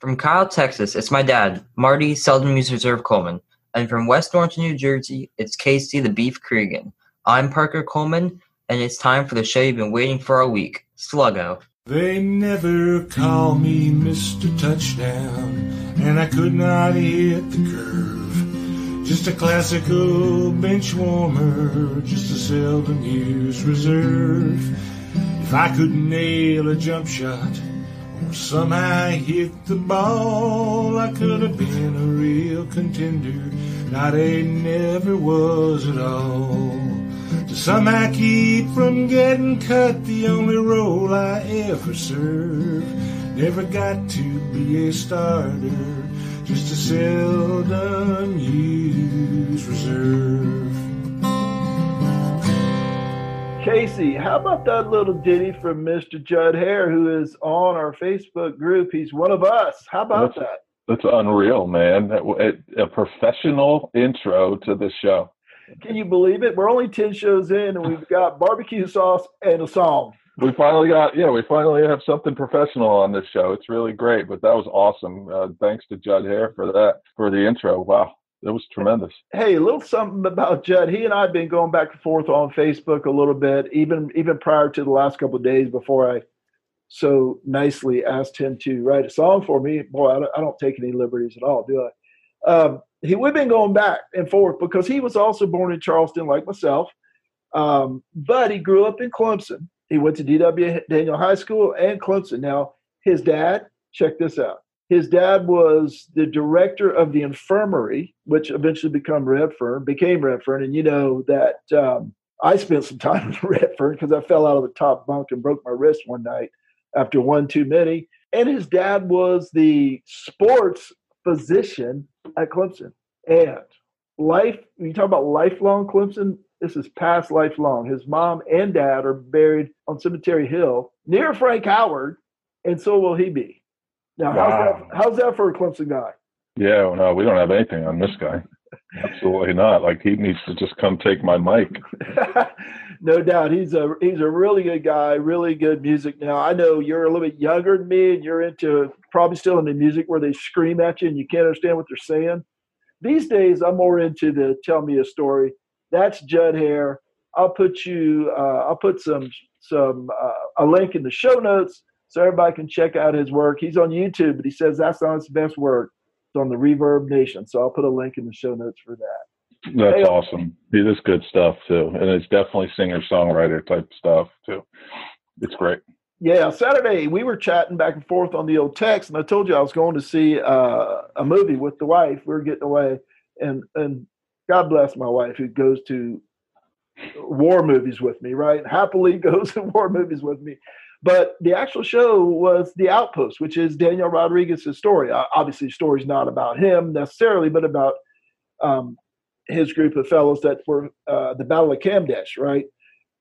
From Kyle, Texas, it's my dad, Marty Seldom Used Reserve Coleman. And from West Orange, New Jersey, it's Casey the Beef Cregan. I'm Parker Coleman, and it's time for the show you've been waiting for all week, Sluggo. They never call me Mr. Touchdown, and I could not hit the curve. Just a classical bench warmer, just a seldom used reserve. If I could nail a jump shot, somehow hit the ball, I could have been a real contender. Not a never was at all. To somehow keep from getting cut, the only role I ever served. Never got to be a starter, just a seldom used reserve. Casey, how about that little ditty from Mr. Judd Hare, who is on our Facebook group? He's one of us. How about That's- that? That's unreal, man. That- it- A professional intro to the show. Can you believe it? We're only 10 shows in and we've got barbecue sauce and a song. We finally got, yeah, we finally have something professional on this show. It's really great, but that was awesome. Uh, thanks to Judd Hare for that, for the intro. Wow, it was tremendous. Hey, a little something about Judd. He and I have been going back and forth on Facebook a little bit, even even prior to the last couple of days before I so nicely asked him to write a song for me. Boy, I don't, I don't take any liberties at all, do I? Um, he we've been going back and forth because he was also born in Charleston, like myself, um, but he grew up in Clemson. He went to D.W. Daniel High School and Clemson. Now, his dad, check this out. His dad was the director of the infirmary, which eventually became Redfern, became Redfern. And you know that um, I spent some time in Redfern because I fell out of the top bunk and broke my wrist one night after one too many. And his dad was the sports physician at Clemson. And life, you talk about lifelong Clemson, this is past lifelong. His mom and dad are buried on Cemetery Hill near Frank Howard, and so will he be. Now, how's, Wow. that, how's that for a Clemson guy? Yeah, well, no, we don't have anything on this guy. Absolutely not. Like he needs to just come take my mic. no doubt, he's a he's a really good guy, really good music. Now I know you're a little bit younger than me, and you're into probably still into music where they scream at you and you can't understand what they're saying. These days, I'm more into the tell me a story. That's Judd Hare. I'll put you. Uh, I'll put some some uh, a link in the show notes so everybody can check out his work. He's on YouTube, but he says that's not his best work. It's on the ReverbNation, so I'll put a link in the show notes for that. That's Hey, awesome. He does good stuff too, and it's definitely singer songwriter type stuff too. It's great. Yeah, Saturday we were chatting back and forth on the old text, and I told you I was going to see uh, a movie with the wife. We were getting away, and and God bless my wife who goes to war movies with me, right? Happily goes to war movies with me. But the actual show was The Outpost, which is Daniel Rodriguez's story. Obviously, the story's not about him necessarily, but about um, his group of fellows that were uh, the Battle of Kamdesh, right?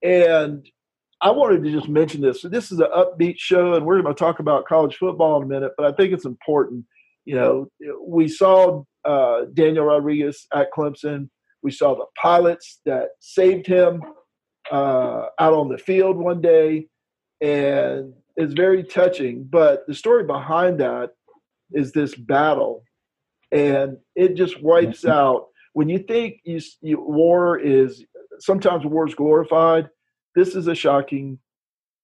And I wanted to just mention this. So this is an upbeat show, and we're going to talk about college football in a minute. But I think it's important. You know, we saw uh, Daniel Rodriguez at Clemson. We saw the pilots that saved him uh, out on the field one day, and it's very touching. But the story behind that is this battle, and it just wipes mm-hmm. out. When you think you, you, war is sometimes war is glorified, this is a shocking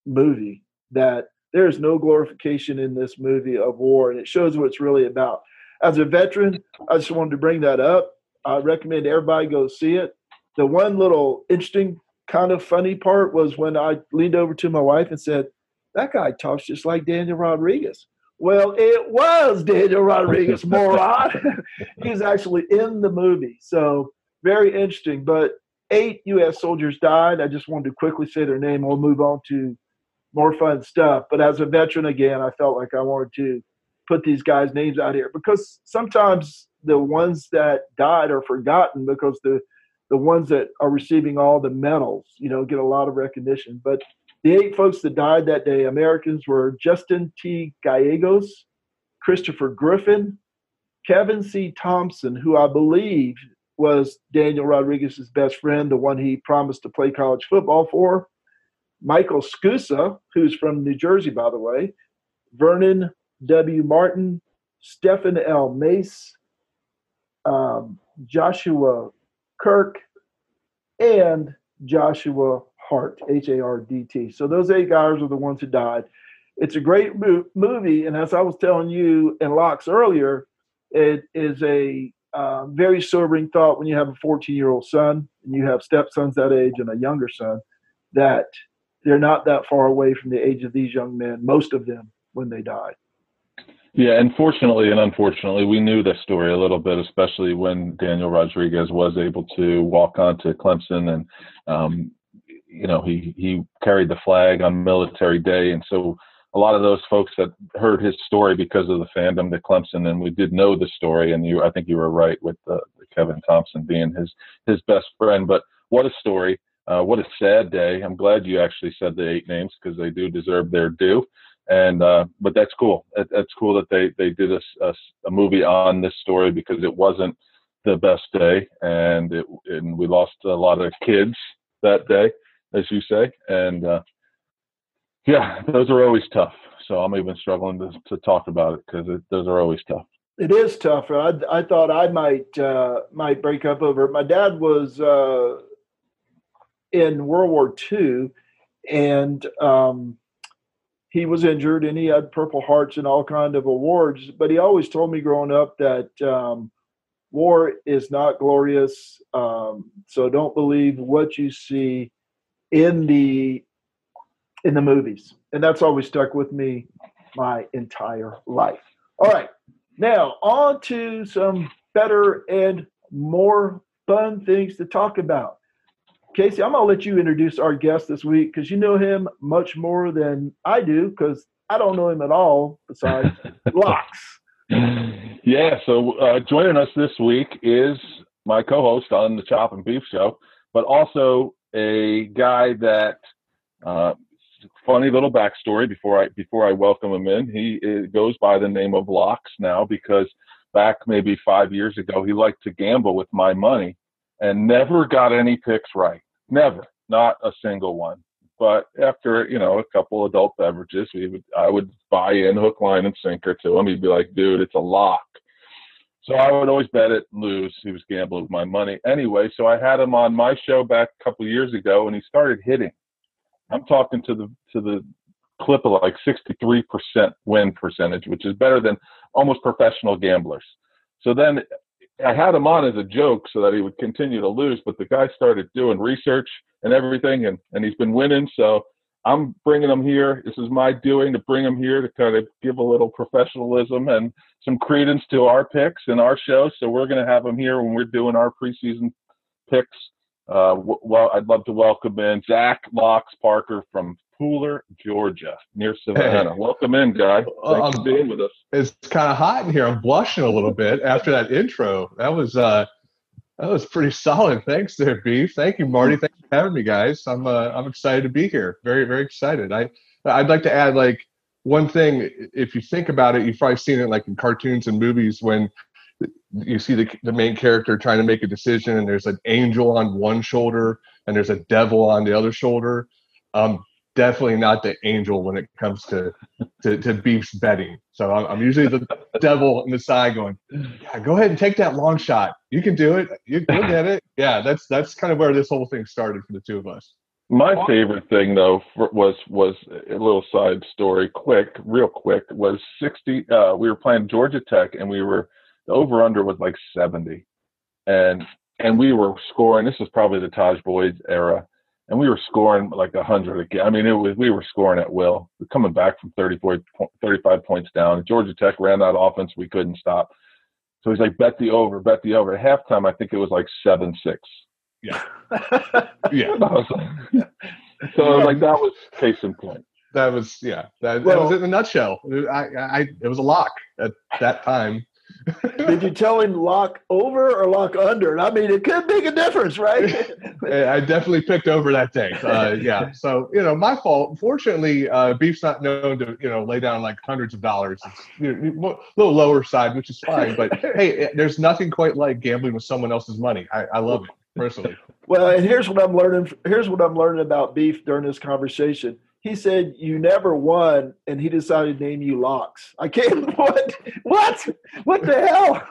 movie that there is no glorification in this movie of war, and it shows what it's really about. As a veteran, I just wanted to bring that up. I recommend everybody go see it. The one little interesting, kind of funny part was when I leaned over to my wife and said, That guy talks just like Daniel Rodriguez. Well, it was Daniel Rodriguez, moron. He's actually in the movie. So, very interesting. But eight U.S. soldiers died. I just wanted to quickly say their name. We'll move on to more fun stuff. But as a veteran, again, I felt like I wanted to put these guys' names out here because sometimes the ones that died are forgotten because the the ones that are receiving all the medals, you know, get a lot of recognition. But the eight folks that died that day, Americans, were Justin T. Gallegos, Christopher Griffin, Kevin C. Thompson, who I believe was Daniel Rodriguez's best friend, the one he promised to play college football for. Michael Scusa, who's from New Jersey, by the way. Vernon W. Martin, Stephen L. Mace, um, Joshua Kirk, and Joshua Hardt, H A R D T. So those eight guys are the ones who died. It's a great mo- movie, and as I was telling you and Locks earlier, it is a uh, very sobering thought when you have a 14 year old son and you have stepsons that age and a younger son that they're not that far away from the age of these young men, most of them, when they died. Yeah, and fortunately and unfortunately, we knew the story a little bit, especially when Daniel Rodriguez was able to walk on to Clemson and, um, you know, he, he carried the flag on military day. And so a lot of those folks that heard his story because of the fandom to Clemson, and we did know the story. And you, I think you were right with the Kevin Thompson being his, his best friend, but what a story. Uh, what a sad day. I'm glad you actually said the eight names because they do deserve their due and uh, but that's cool. It, that's cool that they they did a, a, a, movie on this story because it wasn't the best day, and it and we lost a lot of kids that day, as you say, and uh, yeah, those are always tough. So I'm even struggling to to talk about it because those are always tough. It is tough. I I thought I might uh, might break up over it. My dad was uh, in World War II, and um, he was injured and he had Purple Hearts and all kind of awards. But he always told me growing up that um, war is not glorious. Um, so don't believe what you see in the in the movies, and that's always stuck with me my entire life. All right, now on to some better and more fun things to talk about. Casey, I'm going to let you introduce our guest this week because you know him much more than I do because I don't know him at all besides Locks. Yeah, so uh, joining us this week is my co host on the Chop and Beef Show, but also a guy that. Uh, funny little backstory before I before I welcome him in. He goes by the name of Locks now because back maybe five years ago he liked to gamble with my money and never got any picks right. Never, not a single one. But after you know a couple adult beverages, we would I would buy in hook, line, and sinker to him. He'd be like, "Dude, it's a lock." So I would always bet it and lose. He was gambling with my money anyway. So I had him on my show back a couple years ago, and he started hitting. I'm talking to the to the clip of like 63% win percentage, which is better than almost professional gamblers. So then I had him on as a joke so that he would continue to lose, but the guy started doing research and everything, and, and he's been winning. So I'm bringing him here. This is my doing to bring him here to kind of give a little professionalism and some credence to our picks and our show. So we're going to have him here when we're doing our preseason picks. Uh, well, I'd love to welcome in Zach Locks Parker from Pooler, Georgia, near Savannah. Hey. Welcome in, guy. Thanks um, for being with us. It's kind of hot in here. I'm blushing a little bit after that intro. That was uh, that was pretty solid. Thanks, there, Beef. Thank you, Marty. Thanks for having me, guys. I'm uh, I'm excited to be here. Very very excited. I I'd like to add like one thing. If you think about it, you've probably seen it like in cartoons and movies when you see the, the main character trying to make a decision and there's an angel on one shoulder and there's a devil on the other shoulder um, definitely not the angel when it comes to to, to beef's betting. So I'm, I'm usually the devil in the side going, yeah, go ahead and take that long shot. You can do it. You, will get it. Yeah, that's that's kind of where this whole thing started for the two of us. My favorite thing though was was a little side story, quick, real quick. Was sixty? Uh, we were playing Georgia Tech, and we were the over under was like seventy, and and we were scoring. This was probably the Tajh Boyd era and we were scoring like a hundred again. I mean, it was we were scoring at will. We're coming back from 34, 35 points down. Georgia Tech ran that offense. We couldn't stop. So he's like, bet the over, bet the over. At halftime, I think it was like seven six. Yeah, yeah. so like that was case in point. That was yeah. That, well, that was in a nutshell. I, I, it was a lock at that time. Did you tell him lock over or lock under? I mean, it could make a difference, right? I definitely picked over that day. Uh, yeah. So, you know, my fault. Fortunately, uh, Beef's not known to, you know, lay down like hundreds of dollars. It's you know, a little lower side, which is fine. But hey, there's nothing quite like gambling with someone else's money. I, I love it personally. Well, and here's what I'm learning. Here's what I'm learning about Beef during this conversation. He said you never won, and he decided to name you Locks. I can't. What? What? What the hell?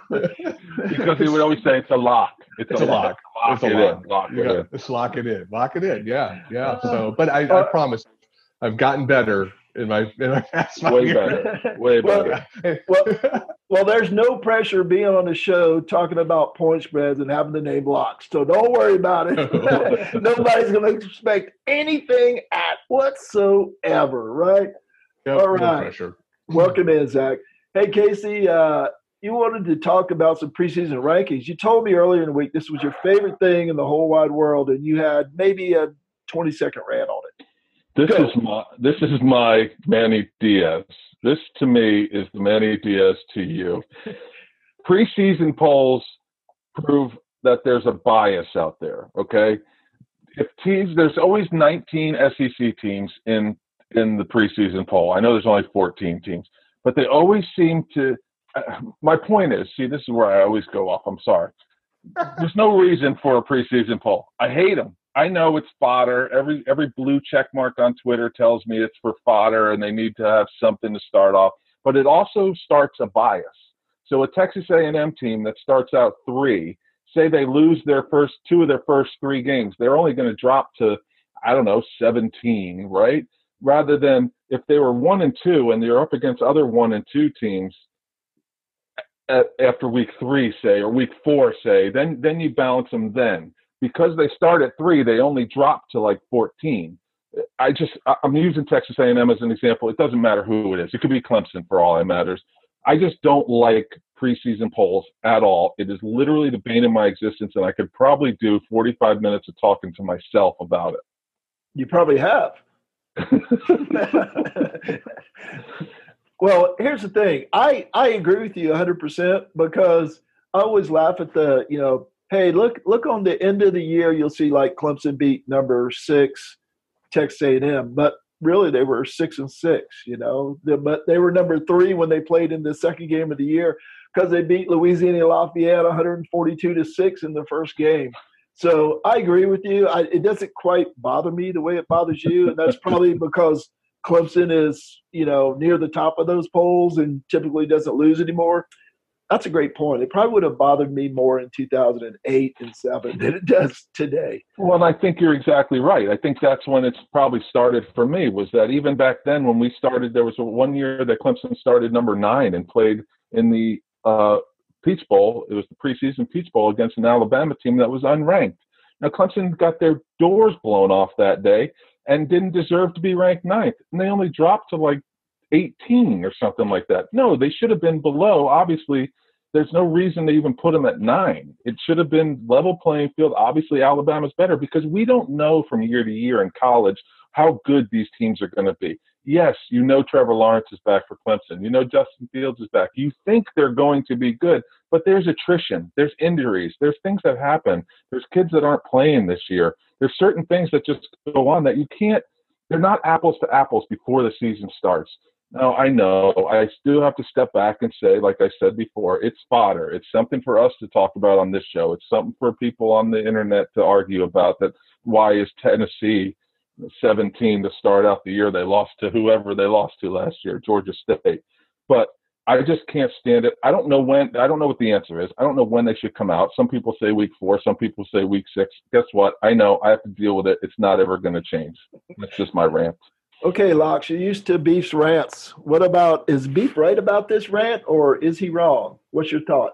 because he would always say it's a lock. It's, It's a a lock. Lock It's a it lock. in. Lock it Yeah, in. just lock it in. Lock it in. Yeah, yeah. Uh, so, but I, I uh, promise, I've gotten better in my in my past five Way years. better. Way Well, better. well, well, there's no pressure being on the show talking about point spreads and having the name Locks. So don't worry about it. Nobody's going to expect anything at whatsoever, right? Yep, All no pressure. Welcome in, Zach. Hey, Casey, uh, you wanted to talk about some preseason rankings. You told me earlier in the week this was your favorite thing in the whole wide world, and you had maybe a 20 second rant on it. This Go. is my this is my Manny Diaz. This to me is the Manny Diaz to you. Preseason polls prove that there's a bias out there. Okay, if teams there's always 19 SEC teams in in the preseason poll. I know there's only 14 teams, but they always seem to. Uh, my point is, see, this is where I always go off. I'm sorry. There's no reason for a preseason poll. I hate them. I know it's fodder. Every every blue check mark on Twitter tells me it's for fodder and they need to have something to start off. But it also starts a bias. So a Texas A&M team that starts out three, say they lose their first two of their first three games, they're only going to drop to I don't know 17, right? Rather than if they were one and two and they're up against other one and two teams at, after week three, say, or week four, say, then then you balance them then because they start at three, they only drop to like 14. I just, I'm using Texas A&M as an example. It doesn't matter who it is. It could be Clemson for all that matters. I just don't like preseason polls at all. It is literally the bane of my existence, and I could probably do 45 minutes of talking to myself about it. You probably have. well, here's the thing. I I agree with you 100% because I always laugh at the, you know, hey, look look on the end of the year you'll see like Clemson beat number 6 Texas A&M, but really they were 6 and 6, you know. But they were number 3 when they played in the second game of the year because they beat Louisiana Lafayette 142 to 6 in the first game. So I agree with you. I, it doesn't quite bother me the way it bothers you, and that's probably because Clemson is, you know, near the top of those polls and typically doesn't lose anymore. That's a great point. It probably would have bothered me more in 2008 and seven than it does today. Well, I think you're exactly right. I think that's when it's probably started for me. Was that even back then when we started, there was one year that Clemson started number nine and played in the uh, Peach Bowl. It was the preseason Peach Bowl against an Alabama team that was unranked. Now Clemson got their doors blown off that day and didn't deserve to be ranked ninth, and they only dropped to like 18 or something like that. No, they should have been below. Obviously, there's no reason to even put them at nine. It should have been level playing field. Obviously, Alabama's better because we don't know from year to year in college how good these teams are going to be. Yes, you know Trevor Lawrence is back for Clemson. You know Justin Fields is back. You think they're going to be good, but there's attrition, there's injuries, there's things that happen. There's kids that aren't playing this year. There's certain things that just go on that you can't. They're not apples to apples before the season starts. Now I know I still have to step back and say, like I said before, it's fodder. It's something for us to talk about on this show. It's something for people on the internet to argue about. That why is Tennessee 17 to start out the year? They lost to whoever they lost to last year, Georgia State. But I just can't stand it. I don't know when. I don't know what the answer is. I don't know when they should come out. Some people say week four. Some people say week six. Guess what? I know I have to deal with it. It's not ever going to change. That's just my rant. Okay, Locks, you're used to Beef's rants. What about, is Beef right about this rant or is he wrong? What's your thought?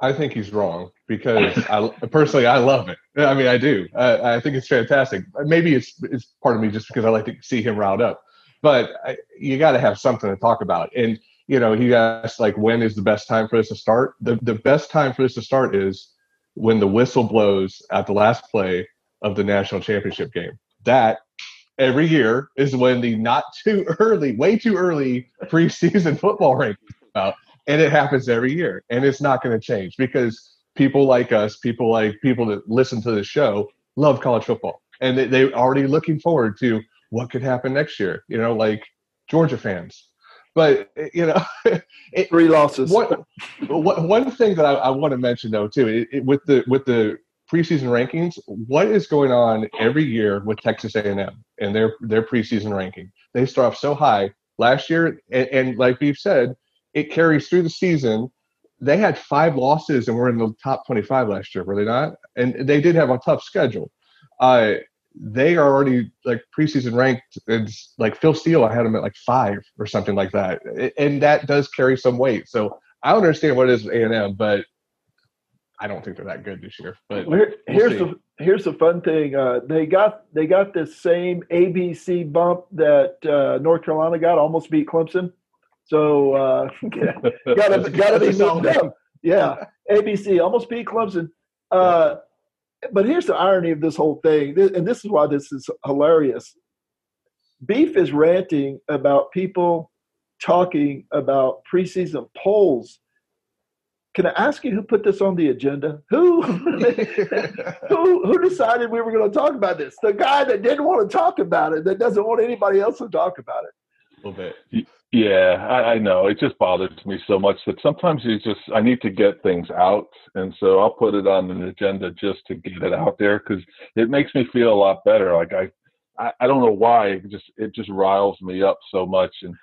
I think he's wrong because I personally I love it. I mean, I do. I, I think it's fantastic. Maybe it's it's part of me just because I like to see him riled up. But I, you got to have something to talk about. And you know, he asked like, when is the best time for this to start? The the best time for this to start is when the whistle blows at the last play of the national championship game. That every year is when the not too early, way too early preseason football rankings come out and it happens every year and it's not going to change because people like us people like people that listen to the show love college football and they, they're already looking forward to what could happen next year you know like georgia fans but eh, you know it, Three losses. one, one one thing that I, I want to mention though too, it, it, with the with the preseason rankings. What is going on every year with Texas A&M and their their preseason ranking? They start off so high last year, and, and like we've said, it carries through the season. They had five losses and were in the top 25 last year, were they not? And they did have a tough schedule. Uh, they are already like preseason ranked. It's like Phil Steele, I had them at like five or something like that, and that does carry some weight. So I don't understand what it is with A and M, but I don't think they're that good this year. But Here, here's the here's the fun thing. Uh, they got they got the same ABC bump that uh, North Carolina got, almost beat Clemson. So uh, gotta gotta be moved up. Yeah, ABC almost beat Clemson. Uh, but here's the irony of this whole thing, and this is why this is hilarious. Beef is ranting about people talking about preseason polls. Can I ask you who put this on the agenda? Who who who decided we were going to talk about this? The guy that didn't want to talk about it, that doesn't want anybody else to talk about it. A little bit. Yeah, I, I know. It just bothers me so much that sometimes you just I need to get things out, and so I'll put it on an agenda just to get it out there because it makes me feel a lot better. Like I, I, I don't know why it just it just riles me up so much, and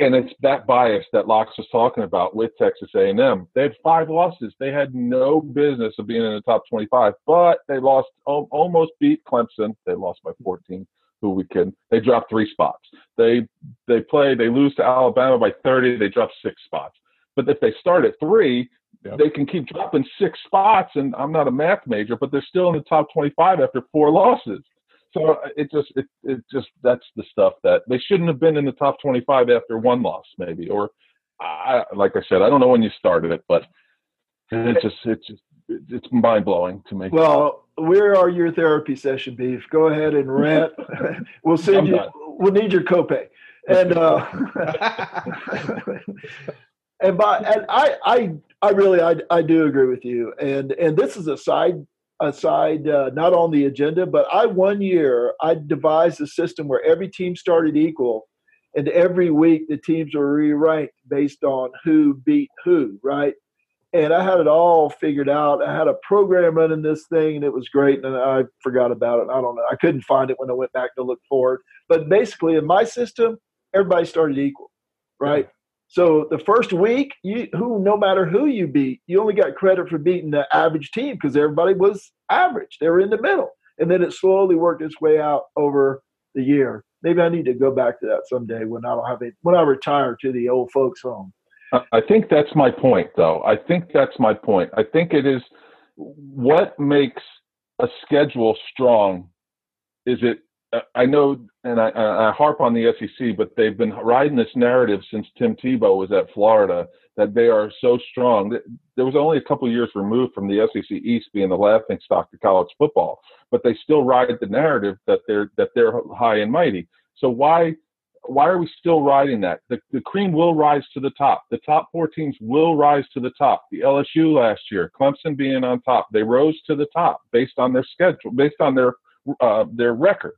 and it's that bias that Locks was talking about with Texas A&M. They had five losses. They had no business of being in the top 25, but they lost almost beat Clemson. They lost by 14 who we can. They drop three spots. They they play. They lose to Alabama by 30. They drop six spots. But if they start at three, yep. they can keep dropping six spots. And I'm not a math major, but they're still in the top 25 after four losses. So uh, it just it, it just that's the stuff that they shouldn't have been in the top 25 after one loss maybe or I, like I said I don't know when you started it but it just it just it's mind blowing to me. Well, where are your therapy session, Beef? Go ahead and rent. we'll send I'm you. We'll need your copay. And uh, and by and I I I really I I do agree with you. And and this is a side a side uh, not on the agenda, but I one year I devised a system where every team started equal, and every week the teams were re-ranked based on who beat who, right? and I had it all figured out. I had a program running this thing, and it was great. And I forgot about it. I don't know. I couldn't find it when I went back to look for it. But basically, in my system, everybody started equal, right? Yeah. So the first week, you who no matter who you beat, you only got credit for beating the average team because everybody was average. They were in the middle, and then it slowly worked its way out over the year. Maybe I need to go back to that someday when I don't have it when I retire to the old folks' home. I think that's my point, though. I think that's my point. I think it is what makes a schedule strong. Is it? I know, and I, I harp on the SEC, but they've been riding this narrative since Tim Tebow was at Florida that they are so strong. There was only a couple years removed from the SEC East being the laughing stock to college football, but they still ride the narrative that they're that they're high and mighty. So why why are we still riding that? The, the cream will rise to the top. The top four teams will rise to the top. The LSU last year, Clemson being on top, they rose to the top based on their schedule, based on their uh, their record.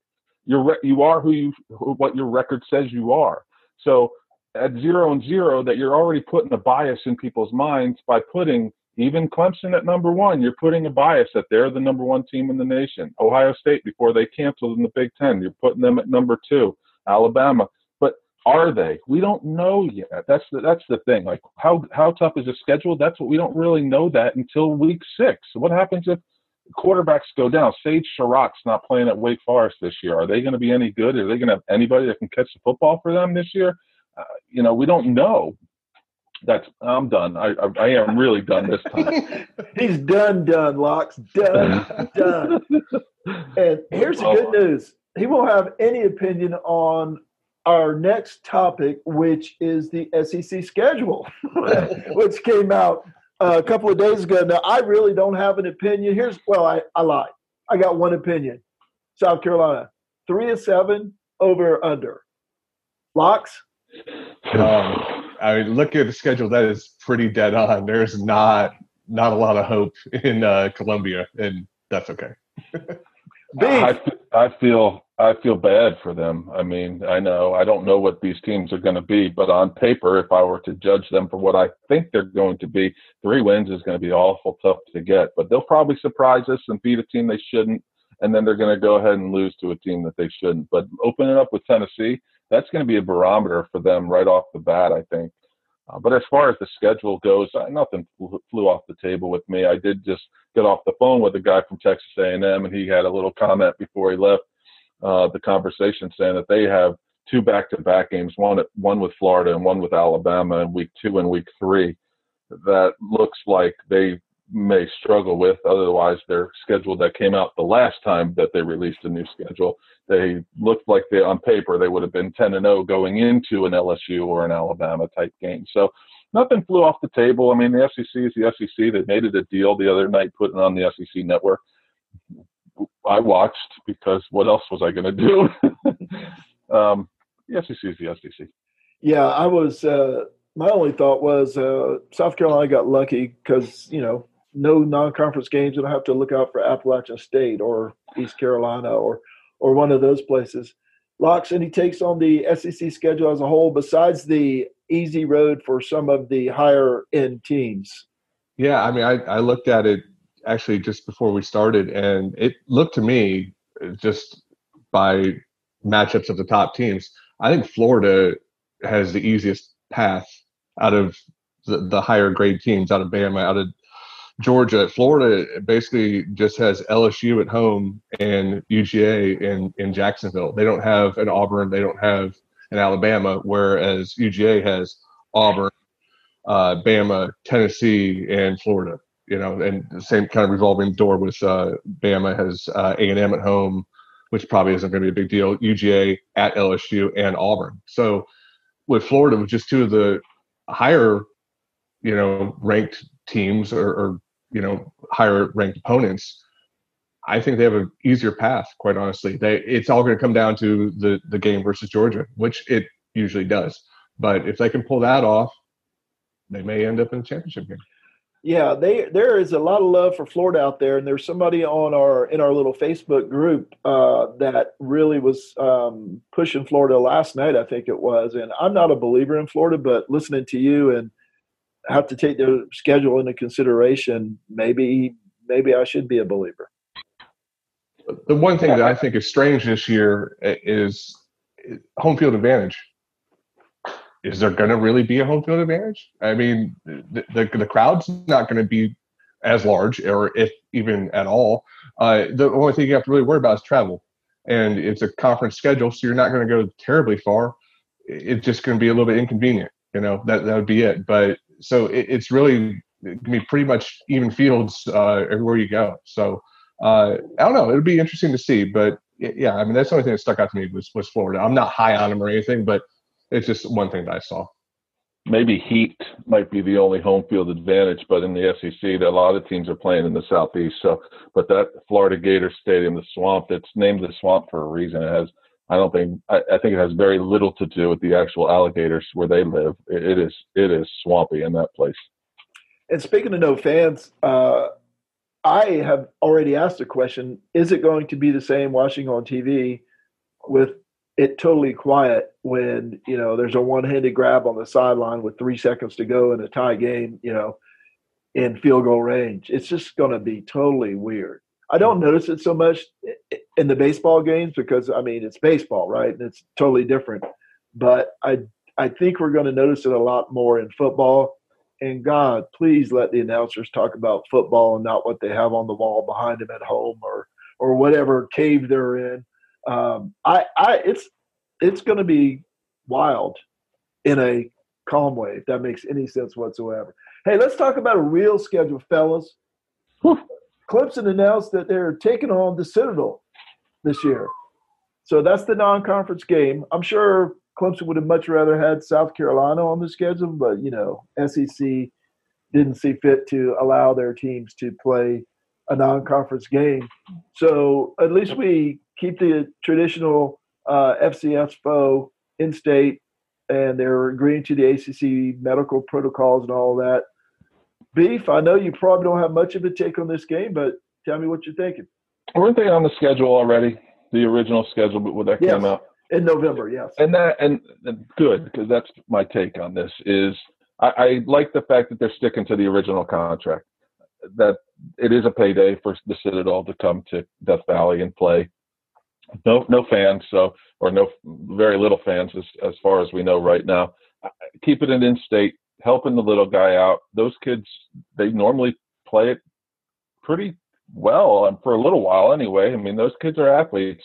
You're you are who you what your record says you are. So at zero and zero, that you're already putting a bias in people's minds by putting even Clemson at number one. You're putting a bias that they're the number one team in the nation. Ohio State before they canceled in the Big Ten, you're putting them at number two. Alabama but are they? We don't know yet. That's the that's the thing. Like how how tough is the schedule? That's what we don't really know that until week six. What happens if quarterbacks go down? Sage Surratt's not playing at Wake Forest this year. Are they going to be any good? Are they going to have anybody that can catch the football for them this year? Uh, you know, we don't know. That's I'm done. I I, I am really done this time. He's done, done, locks, done, done. And here's the good news: he won't have any opinion on our next topic, which is the SEC schedule, which came out uh, a couple of days ago. Now, I really don't have an opinion. Here's, well, I, I lied. I got one opinion. South Carolina, three of seven, over under. Locks? Um, I mean, look at the schedule. That is pretty dead on. There's not not a lot of hope in uh, Columbia, and that's okay. I, I feel I feel bad for them. I mean, I know I don't know what these teams are going to be, but on paper, if I were to judge them for what I think they're going to be, three wins is going to be awful tough to get. But they'll probably surprise us and beat a team they shouldn't, and then they're going to go ahead and lose to a team that they shouldn't. But opening up with Tennessee, that's going to be a barometer for them right off the bat, I think. Uh, but as far as the schedule goes, nothing flew off the table with me. I did just get off the phone with a guy from Texas A&M, and he had a little comment before he left uh, the conversation saying that they have two back-to-back games, one at, one with Florida and one with Alabama in week two and week three. That looks like they may struggle with. Otherwise, their schedule that came out the last time that they released a new schedule, they looked like they on paper they would have been 10 and 0 going into an LSU or an Alabama type game. So nothing flew off the table. I mean, the SEC is the SEC. They made it a deal the other night, putting on the SEC network. I watched because what else was I going to do? um, the SEC is the SEC. Yeah, I was. Uh, my only thought was uh, South Carolina got lucky because you know no non-conference games. You don't have to look out for Appalachian State or East Carolina or or one of those places. Locks and he takes on the SEC schedule as a whole, besides the easy road for some of the higher end teams. Yeah, I mean, I, I looked at it actually just before we started, and it looked to me just by matchups of the top teams. I think Florida has the easiest path out of the, the higher grade teams, out of Bama, out of Georgia. Florida basically just has LSU at home and UGA in, in Jacksonville. They don't have an Auburn, they don't have an Alabama, whereas UGA has Auburn, uh, Bama, Tennessee, and Florida you know, and the same kind of revolving door with uh, Bama has uh, A and M at home, which probably isn't going to be a big deal. UGA at LSU and Auburn. So with Florida, with just two of the higher, you know, ranked teams or, or you know higher ranked opponents, I think they have an easier path. Quite honestly, they it's all going to come down to the the game versus Georgia, which it usually does. But if they can pull that off, they may end up in a championship game. Yeah, they there is a lot of love for Florida out there, and there's somebody on our in our little Facebook group uh, that really was um, pushing Florida last night. I think it was, and I'm not a believer in Florida, but listening to you and have to take their schedule into consideration, maybe maybe I should be a believer. The one thing that I think is strange this year is home field advantage is there going to really be a home field advantage? I mean, the, the, the crowd's not going to be as large, or if even at all. Uh, the only thing you have to really worry about is travel. And it's a conference schedule, so you're not going to go terribly far. It's just going to be a little bit inconvenient. You know, that, that would be it. But so it, it's really going to be pretty much even fields uh, everywhere you go. So uh, I don't know. It'll be interesting to see. But yeah, I mean, that's the only thing that stuck out to me was, was Florida. I'm not high on them or anything, but it's just one thing that I saw. Maybe heat might be the only home field advantage, but in the SEC, a lot of teams are playing in the southeast. So, but that Florida Gator Stadium, the Swamp, it's named the Swamp for a reason. It has, I don't think, I, I think it has very little to do with the actual alligators where they live. it, it is, it is swampy in that place. And speaking of no fans, uh, I have already asked a question: Is it going to be the same watching on TV with it totally quiet when you know there's a one-handed grab on the sideline with three seconds to go in a tie game you know in field goal range it's just going to be totally weird i don't notice it so much in the baseball games because i mean it's baseball right and it's totally different but i i think we're going to notice it a lot more in football and god please let the announcers talk about football and not what they have on the wall behind them at home or or whatever cave they're in um, I, I, it's it's going to be wild in a calm way, if that makes any sense whatsoever. Hey, let's talk about a real schedule, fellas. Whew. Clemson announced that they're taking on the Citadel this year. So that's the non-conference game. I'm sure Clemson would have much rather had South Carolina on the schedule, but you know, SEC didn't see fit to allow their teams to play a non-conference game. So at least we keep the traditional uh, FCS foe in state, and they're agreeing to the ACC medical protocols and all that. Beef, I know you probably don't have much of a take on this game, but tell me what you're thinking. Weren't they on the schedule already? The original schedule, but when that Yes. came out, In November, yes. and that and, and good because that's my take on this is I, I like the fact that they're sticking to the original contract. That it is a payday for the Citadel to come to Death Valley and play. No, no fans, so or no, very little fans as as far as we know right now. Keep it an in-state, helping the little guy out. Those kids, they normally play it pretty well and for a little while anyway. I mean, those kids are athletes.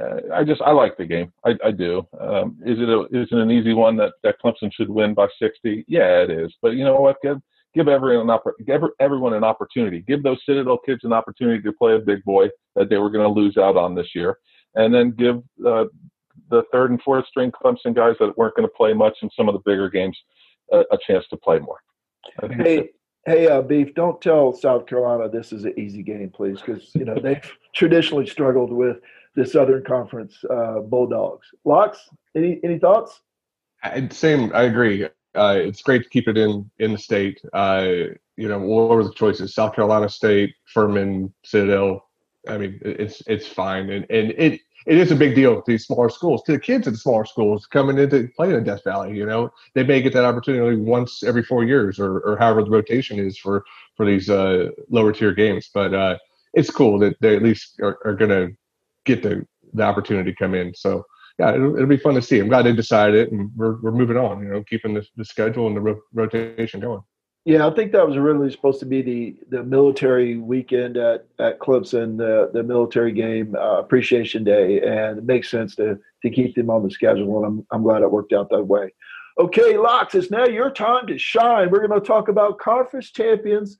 Uh, I just I like the game. I, I do. Um, is it a, is it an easy one that that Clemson should win by 60? Yeah, it is. But you know what? Give give everyone an oppor- give everyone an opportunity. Give those Citadel kids an opportunity to play a big boy that they were going to lose out on this year, and then give uh, the third and fourth string Clemson guys that weren't going to play much in some of the bigger games a, a chance to play more. I think it's Hey, hey, uh, Beef, don't tell South Carolina this is an easy game, please, because you know they've traditionally struggled with the Southern Conference uh, Bulldogs. Locks, any any thoughts? I, same. I agree. Uh, it's great to keep it in in the state. Uh, you know, what were the choices? South Carolina State, Furman, Citadel. I mean, it's it's fine, and and it it is a big deal to these smaller schools, to the kids in the smaller schools coming into playing in Death Valley. You know, they may get that opportunity once every four years, or or however the rotation is for for these uh, lower tier games. But uh, it's cool that they at least are, are going to get the the opportunity to come in. So yeah, it'll, it'll be fun to see. I'm glad they decided it, and we're we're moving on. You know, keeping the, the schedule and the ro- rotation going. Yeah, I think that was really supposed to be the the military weekend at at Clemson, the the military game uh, appreciation day, and it makes sense to to keep them on the schedule. And I'm I'm glad it worked out that way. Okay, Locks, it's now your time to shine. We're going to talk about conference champions,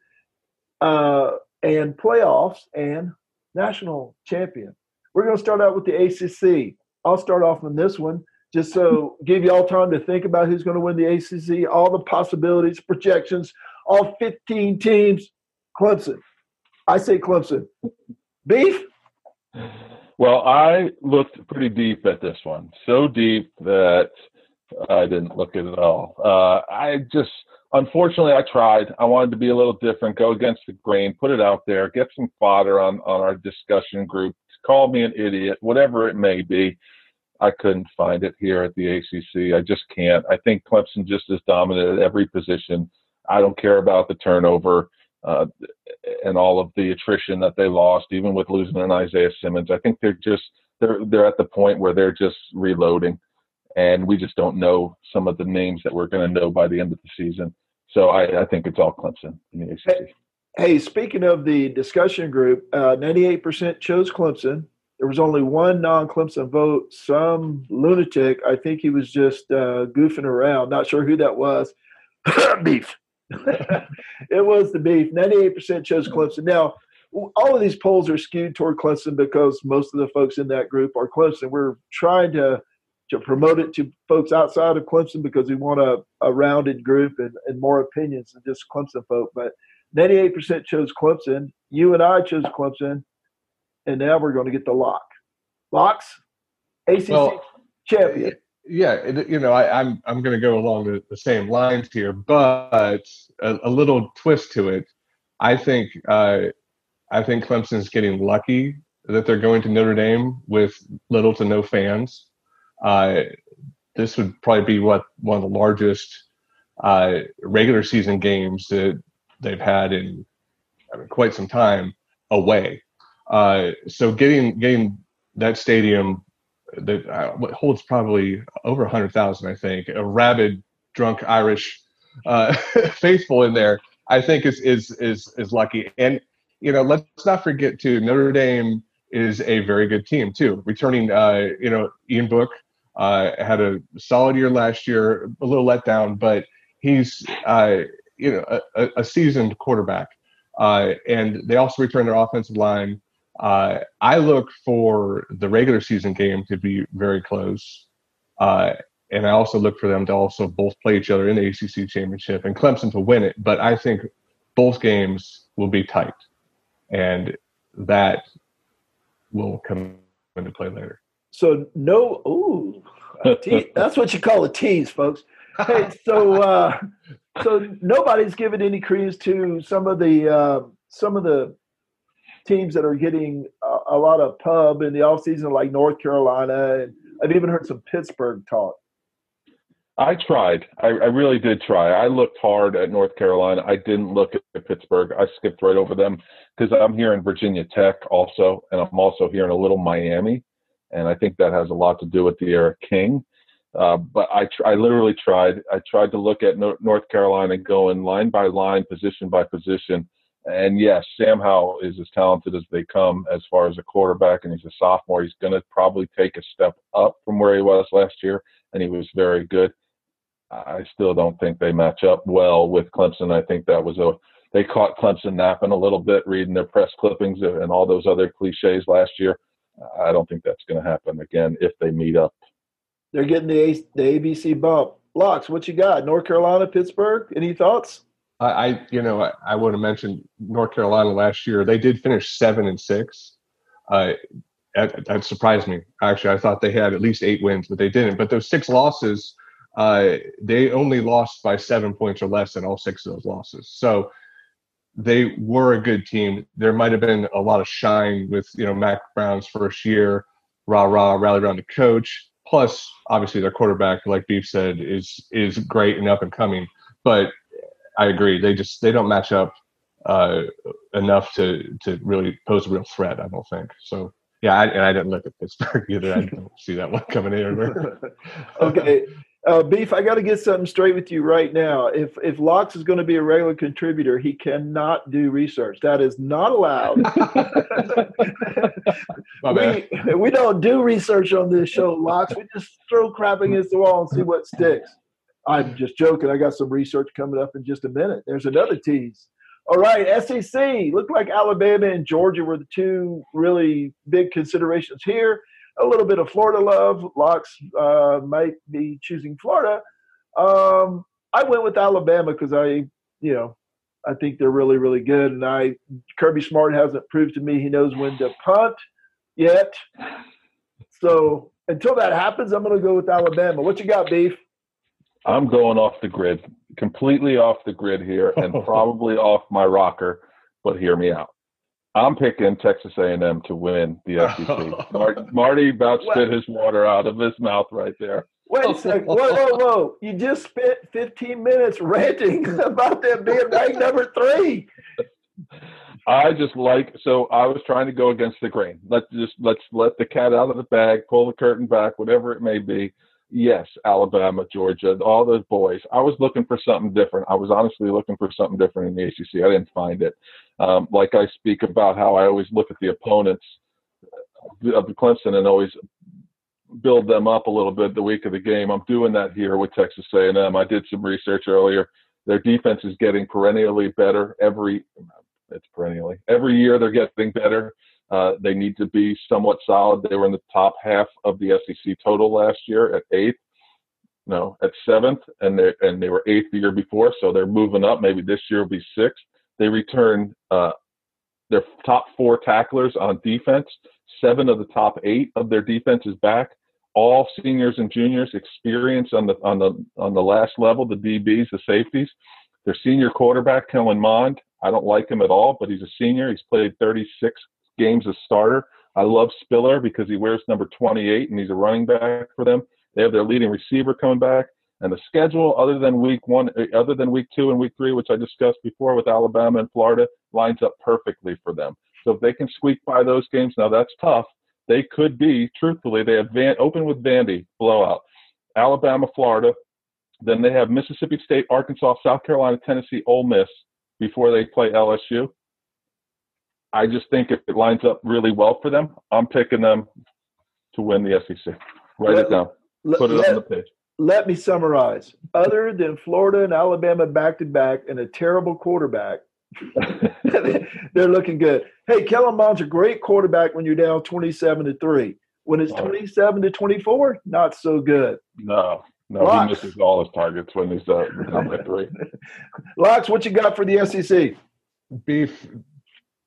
uh, and playoffs and national champion. We're going to start out with the ACC. I'll start off on this one just so give you all time to think about who's going to win the ACC, all the possibilities, projections, all 15 teams. Clemson. I say Clemson. Beef? Well, I looked pretty deep at this one, so deep that I didn't look at it at all. Uh, I just, unfortunately, I tried. I wanted to be a little different, go against the grain, put it out there, get some fodder on on our discussion group. Call me an idiot, whatever it may be. I couldn't find it here at the ACC. I just can't. I think Clemson just is dominant at every position. I don't care about the turnover uh, and all of the attrition that they lost, even with losing an Isaiah Simmons. I think they're just they're they're at the point where they're just reloading, and we just don't know some of the names that we're going to know by the end of the season. So I, I think it's all Clemson in the ACC. Hey, speaking of the discussion group, uh, 98% chose Clemson. There was only one non Clemson vote. Some lunatic, I think he was just uh, goofing around. Not sure who that was. beef. it was the beef. 98% chose Clemson. Now, all of these polls are skewed toward Clemson because most of the folks in that group are Clemson. We're trying to to promote it to folks outside of Clemson because we want a, a rounded group and, and more opinions than just Clemson folk. But 98% chose Clemson. You and I chose Clemson. And now we're going to get the lock. Locks, ACC Well, champion. Yeah, you know, I, I'm I'm going to go along the, the same lines here, but a, a little twist to it. I think uh, I think Clemson's getting lucky that they're going to Notre Dame with little to no fans. Uh, this would probably be what one of the largest uh, regular season games that they've had in I mean, quite some time away. Uh, so getting getting that stadium that uh, holds probably over 100,000, I think, a rabid, drunk Irish uh, faithful in there, I think is, is, is, is lucky. And, you know, let's not forget too, Notre Dame is a very good team too. Returning, uh, you know, Ian Book uh, had a solid year last year, a little let down, but he's, uh, you know, a, a seasoned quarterback. Uh, and they also returned their offensive line. Uh, I look for the regular season game to be very close. Uh, and I also look for them to also both play each other in the ACC championship and Clemson to win it. But I think both games will be tight. And that will come into play later. So no, ooh, te- that's what you call a tease, folks. Hey, so uh, so nobody's given any credence to some of the uh, some of the teams that are getting a, a lot of pub in the offseason, like North Carolina, and I've even heard some Pittsburgh talk. I tried. I, I, really did try. I looked hard at North Carolina. I didn't look at Pittsburgh. I skipped right over them because I'm here in Virginia Tech also, and I'm also here in a little Miami, and I think that has a lot to do with the D'Eriq King. Uh, but I, tr- I literally tried. I tried to look at no- North Carolina going line by line, position by position. And yes, Sam Howell is as talented as they come as far as a quarterback, and he's a sophomore. He's going to probably take a step up from where he was last year, and he was very good. I still don't think they match up well with Clemson. I think that was a they caught Clemson napping a little bit, reading their press clippings and all those other cliches last year. I don't think that's going to happen again if they meet up they're getting the, the ABC bump. Locks, what you got? North Carolina, Pittsburgh? Any thoughts? I, you know, I, I would have mentioned North Carolina last year. They did finish seven and six. Uh, that, that, surprised me. Actually, I thought they had at least eight wins, but they didn't. But those six losses, uh, they only lost by seven points or less in all six of those losses. So they were a good team. There might have been a lot of shine with you know Mack Brown's first year, rah rah, rally around the coach. Plus, obviously, their quarterback, like Beef said, is is great and up and coming. But I agree, they just they don't match up uh, enough to to really pose a real threat. I don't think so. Yeah, I, and I didn't look at Pittsburgh either. I don't see that one coming in. okay, uh, Beef, I got to get something straight with you right now. If if Locks is going to be a regular contributor, he cannot do research. That is not allowed. we, we don't do research on this show, Locks. We just throw crap against the wall and see what sticks. I'm just joking. I got some research coming up in just a minute. There's another tease. All right, SEC. Looked like Alabama and Georgia were the two really big considerations here a little bit of Florida love. Locks uh, might be choosing Florida. Um, I went with Alabama because I, you know, I think they're really, really good. And I, Kirby Smart hasn't proved to me he knows when to punt yet. So until that happens, I'm going to go with Alabama. What you got, Beef? I'm going off the grid, completely off the grid here, and probably off my rocker. But hear me out. I'm picking Texas A&M to win the SEC. Marty, Marty about spit his water out of his mouth right there. Wait a second. Whoa, whoa, whoa. You just spent 15 minutes ranting about them being ranked number three. I just like so I was trying to go against the grain. Let's just let's let the cat out of the bag, pull the curtain back, whatever it may be yes, Alabama, Georgia, all those boys. I was looking for something different. I was honestly looking for something different in the ACC. I didn't find it. Um, like I speak about how I always look at the opponents of the Clemson and always build them up a little bit the week of the game. I'm doing that here with Texas A&M. I did some research earlier. Their defense is getting perennially better every. It's perennially every year. They're getting better. Uh, they need to be somewhat solid. They were in the top half of the SEC total last year at eighth, no, at seventh, and they and they were eighth the year before. So they're moving up. Maybe this year will be sixth. They return uh, their top four tacklers on defense. Seven of the top eight of their defense is back. All seniors and juniors, experience on the on the on the last level, the DBs, the safeties. Their senior quarterback, Kellen Mond, I don't like him at all, but he's a senior. He's played 36 games as starter. I love Spiller because he wears number 28 and he's a running back for them. They have their leading receiver coming back, and the schedule, other than week one, uh, other than week two and week three, which I discussed before with Alabama and Florida, lines up perfectly for them. So if they can squeak by those games, now that's tough. They could be, truthfully, they have Van, open with Vandy blowout, Alabama, Florida, then they have Mississippi State, Arkansas, South Carolina, Tennessee, Ole Miss before they play LSU. I just think it, lines up really well for them. I'm picking them to win the SEC. Write let, it down. Let, Put it let, on the page. Let me summarize. Other than Florida and Alabama back to back and a terrible quarterback, they're looking good. Hey, Kellen Mond's a great quarterback when you're down 27 to 3. When it's 27 to 24, not so good. No, no, Locks. he misses all his targets when he's uh, down by three. Locks, what you got for the SEC? Beef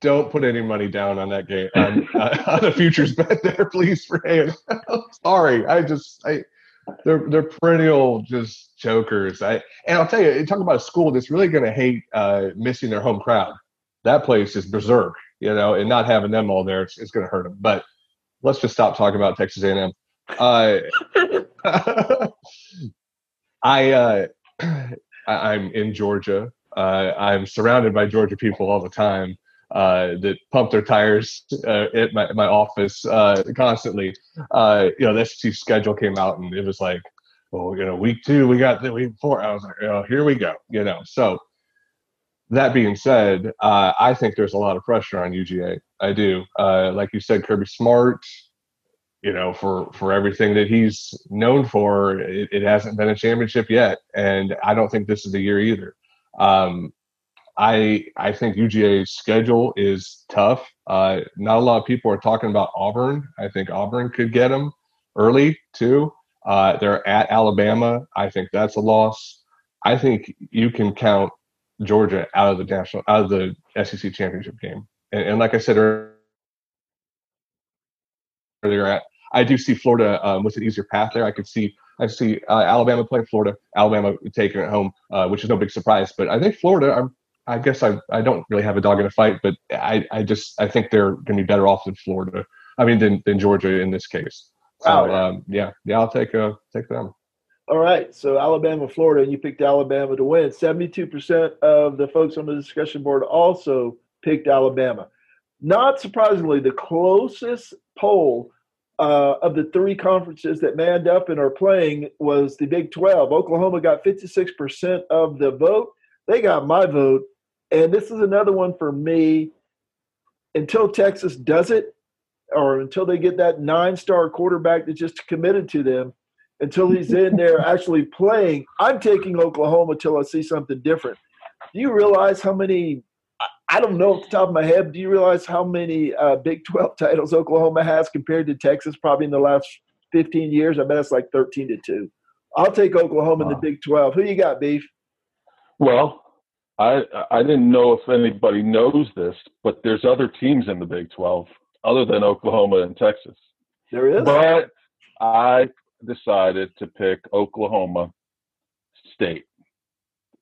don't put any money down on that game on, uh, on futures bet there, please, for Sorry, I just I they're they're perennial just jokers. I and I'll tell you, talk about a school that's really going to hate uh, missing their home crowd. That place is berserk. you know, and not having them all there, it's, it's going to hurt them. But let's just stop talking about Texas A&M. Uh, I, uh, I am in Georgia. Uh, I'm surrounded by Georgia people all the time uh, that pump their tires uh, at my, my office uh, constantly. Uh, you know, the SEC schedule came out and it was like, oh, you know, week two, we got the week four. I was like, oh, here we go. You know, so that being said, uh, I think there's a lot of pressure on UGA. I do. Uh, like you said, Kirby Smart, you know, for for everything that he's known for, it, it, hasn't been a championship yet, and I don't think this is the year either. Um, I I think UGA's schedule is tough. Uh, not a lot of people are talking about Auburn. I think Auburn could get them early too. Uh, they're at Alabama. I think that's a loss. I think you can count Georgia out of the national out of the SEC championship game. And, and like I said earlier, at I do see Florida um, with an easier path there. I could see I see uh, Alabama playing Florida, Alabama taking it home, uh, which is no big surprise. But I think Florida. I'm, I guess I I don't really have a dog in a fight, but I I just I think they're going to be better off than Florida. I mean than than Georgia in this case. So oh, um, yeah, yeah, I'll take uh take them. All right, so Alabama, Florida, and you picked Alabama to win. Seventy-two percent of the folks on the discussion board also picked Alabama. Not surprisingly, the closest poll uh, of the three conferences that manned up and are playing was the Big 12. Oklahoma got 56% of the vote. They got my vote. And this is another one for me. Until Texas does it, or until they get that nine star quarterback that just committed to them, until he's in there actually playing, I'm taking Oklahoma till I see something different. Do you realize how many I don't know off the top of my head. Do you realize how many uh, Big 12 titles Oklahoma has compared to Texas probably in the last 15 years? I bet it's like 13 to 2. I'll take Oklahoma wow. in the Big 12. Who you got, Beef? Well, I I didn't know if anybody knows this, but there's other teams in the Big 12 other than Oklahoma and Texas. There is. But I decided to pick Oklahoma State.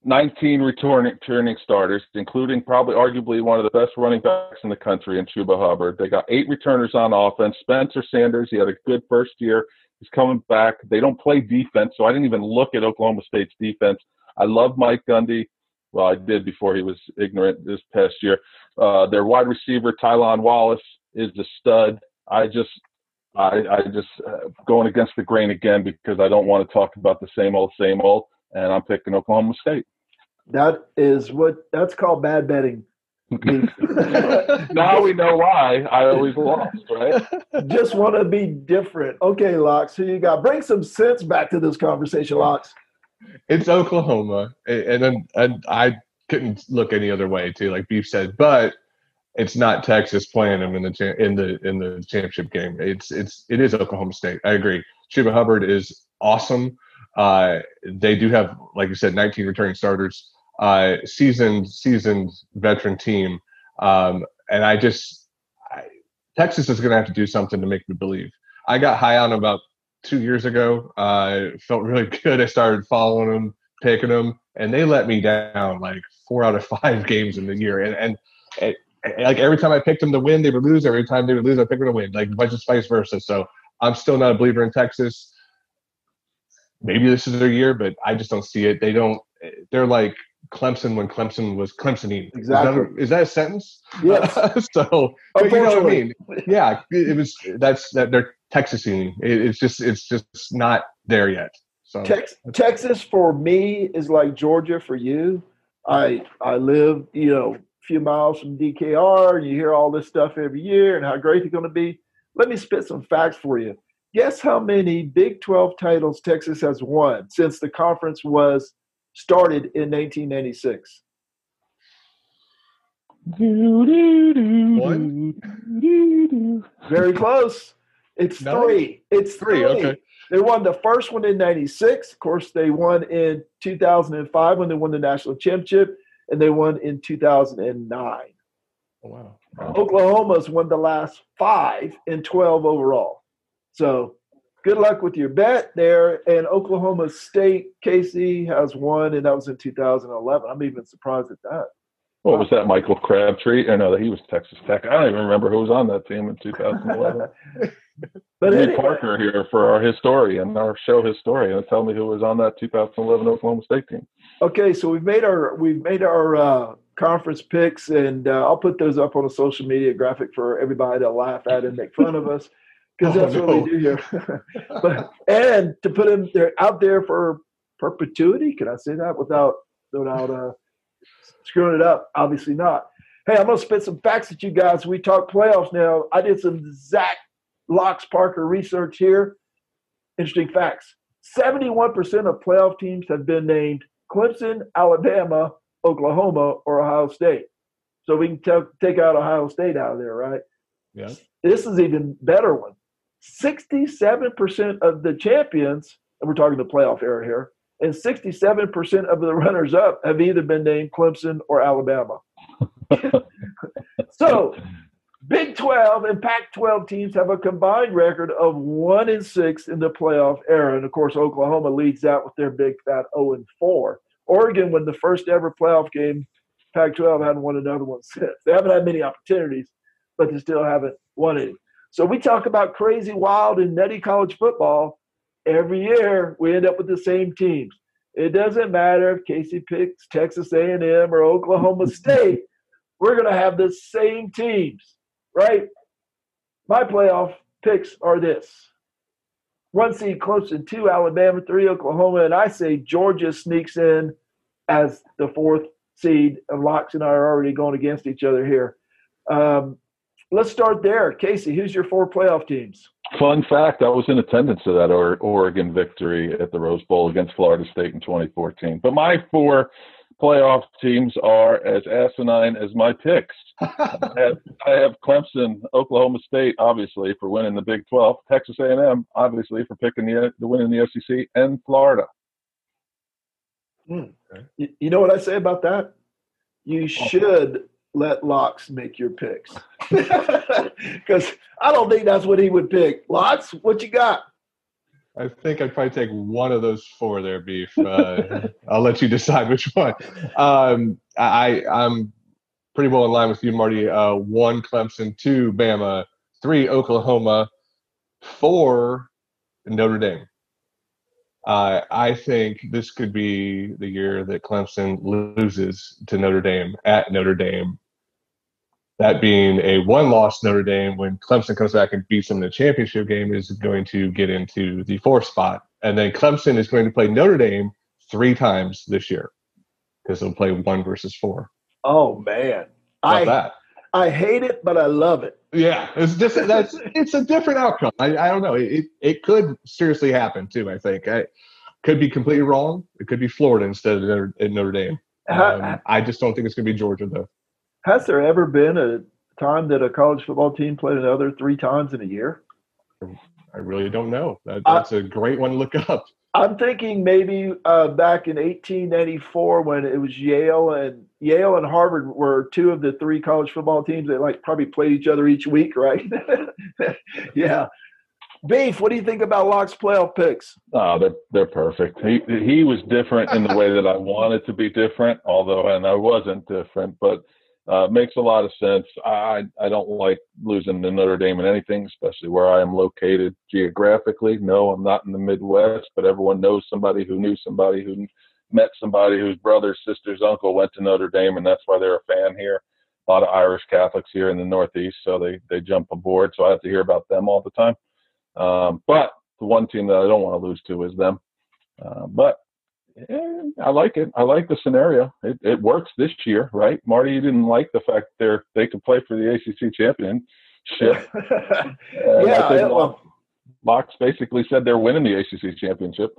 19 returning, returning starters, including probably arguably one of the best running backs in the country in Chuba Hubbard. They got eight returners on offense. Spencer Sanders, he had a good first year. He's coming back. They don't play defense, so I didn't even look at Oklahoma State's defense. I love Mike Gundy. Well, I did before he was ignorant this past year. Uh, their wide receiver, Tylon Wallace, is the stud. I just I, I just uh, going against the grain again because I don't want to talk about the same old, same old and I'm picking Oklahoma State. That is what that's called bad betting. now we know why I always lost, right? Just want to be different. Okay, Locks, who you got? Bring some sense back to this conversation, Locks. It's Oklahoma, and then and I couldn't look any other way too, like Beef said, but it's not Texas playing them in the in the in the championship game. It's it's it is Oklahoma State. I agree. Chuba Hubbard is awesome. Uh, they do have, like you said, 19 returning starters, uh, seasoned, seasoned veteran team. Um, and I just, I, Texas is going to have to do something to make me believe. I got high on about two years ago. I uh, felt really good. I started following them, picking them, and they let me down like four out of five games in the year. And, and, and like every time I picked them to win, they would lose. Every time they would lose, I picked them to win. Like just vice versa. So I'm still not a believer in Texas maybe this is their year, but I just don't see it. They don't. They're like Clemson when Clemson was Clemsoning. Exactly. Is that a, is that a sentence? Yes. so, but you know what I mean? Yeah, it, was. That's that they're Texasing. It, it's just it's just not there yet. So Tex, Texas for me is like Georgia for you. I I live you know a few miles from DKR, and you hear all this stuff every year and how great they're going to be. Let me spit some facts for you. Guess how many Big 12 titles Texas has won since the conference was started in 1996? One. Very close. It's no. three. It's three. three. Okay. They won the first one in 96. Of course, they won in 2005 when they won the national championship, and they won in 2009. Oh, wow. wow. Oklahoma's won the last five in 12 overall. So good luck with your bet there. And Oklahoma State, Casey has won, and that was in 2011. I'm even surprised at that. What was that, Michael Crabtree? I know that he was Texas Tech. I don't even remember who was on that team in 2011. but Lee anyway, Parker here for our historian, our show historian, and tell me who was on that 2011 Oklahoma State team. okay, so we've made our we've made our uh, conference picks, and uh, I'll put those up on a social media graphic for everybody to laugh at and make fun of us because Oh, that's what we do here. but and to put them they're out there for perpetuity. Can I say that without without uh, screwing it up? Obviously not. Hey, I'm gonna spit some facts at you guys. We talk playoffs now. I did some Zach Locks Parker research here. Interesting facts. 71% of playoff teams have been named Clemson, Alabama, Oklahoma, or Ohio State. So we can ta- take out Ohio State out of there, right? Yeah. This is even better one. 67% of the champions, and we're talking the playoff era here, and 67% of the runners up have either been named Clemson or Alabama. so, Big 12 and Pac 12 teams have a combined record of 1 and 6 in the playoff era. And of course, Oklahoma leads that with their big fat 0 and 4. Oregon, when the first ever playoff game, Pac 12 hadn't won another one since. They haven't had many opportunities, but they still haven't won any. So we talk about crazy, wild, and nutty college football. Every year, we end up with the same teams. It doesn't matter if Casey picks Texas A&M or Oklahoma State. We're going to have the same teams, right? My playoff picks are this: one seed Clemson, two Alabama, three Oklahoma, and I say Georgia sneaks in as the fourth seed. And Locks and I are already going against each other here. Um, let's start there. Casey, who's your four playoff teams? Fun fact: I was in attendance to that Oregon victory at the Rose Bowl against Florida State in 2014. But my four playoff teams are as asinine as my picks. I have, I have Clemson, Oklahoma State, obviously for winning the Big 12, Texas A&M, obviously for picking the the winning the SEC, and Florida. Hmm. You, you know what I say about that? You should let Locks make your picks. Because I don't think that's what he would pick. Locks, what you got? I think I'd probably take one of those four there, beef. Uh, I'll let you decide which one. Um, I, I'm pretty well in line with you, Marty. Uh, one Clemson, two Bama, three Oklahoma, four Notre Dame. Uh, I think this could be the year that Clemson loses to Notre Dame at Notre Dame. That being a one-loss Notre Dame, when Clemson comes back and beats them in the championship game, is going to get into the fourth spot, and then Clemson is going to play Notre Dame three times this year because they'll play one versus four. Oh man. How I about I hate it, but I love it. Yeah, it's different. That's it's a different outcome. I, I don't know. It it could seriously happen too. I think I could be completely wrong. It could be Florida instead of Notre, Notre Dame. Um, I just don't think it's going to be Georgia though. Has there ever been a time that a college football team played another three times in a year? I really don't know. That, that's a great one to look up. I'm thinking maybe uh, back in 1894 when it was Yale and Yale and Harvard were two of the three college football teams that like probably played each other each week, right? yeah. Beef, what do you think about Locke's playoff picks? Oh, they're they're perfect. He he was different in the way that I wanted to be different, although and I wasn't different, but uh, makes a lot of sense. I I don't like losing to Notre Dame in anything, especially where I am located geographically. No, I'm not in the Midwest, but everyone knows somebody who knew somebody who met somebody whose brother, sister's uncle went to Notre Dame, and that's why they're a fan here. A lot of Irish Catholics here in the Northeast, so they they jump aboard. So I have to hear about them all the time. Um, but the one team that I don't want to lose to is them. Uh, but eh, I like it. I like the scenario. It, it works this year, right? Marty, you didn't like the fact they're they could play for the ACC championship. Yeah, I think Locke, Locke's basically said they're winning the ACC championship,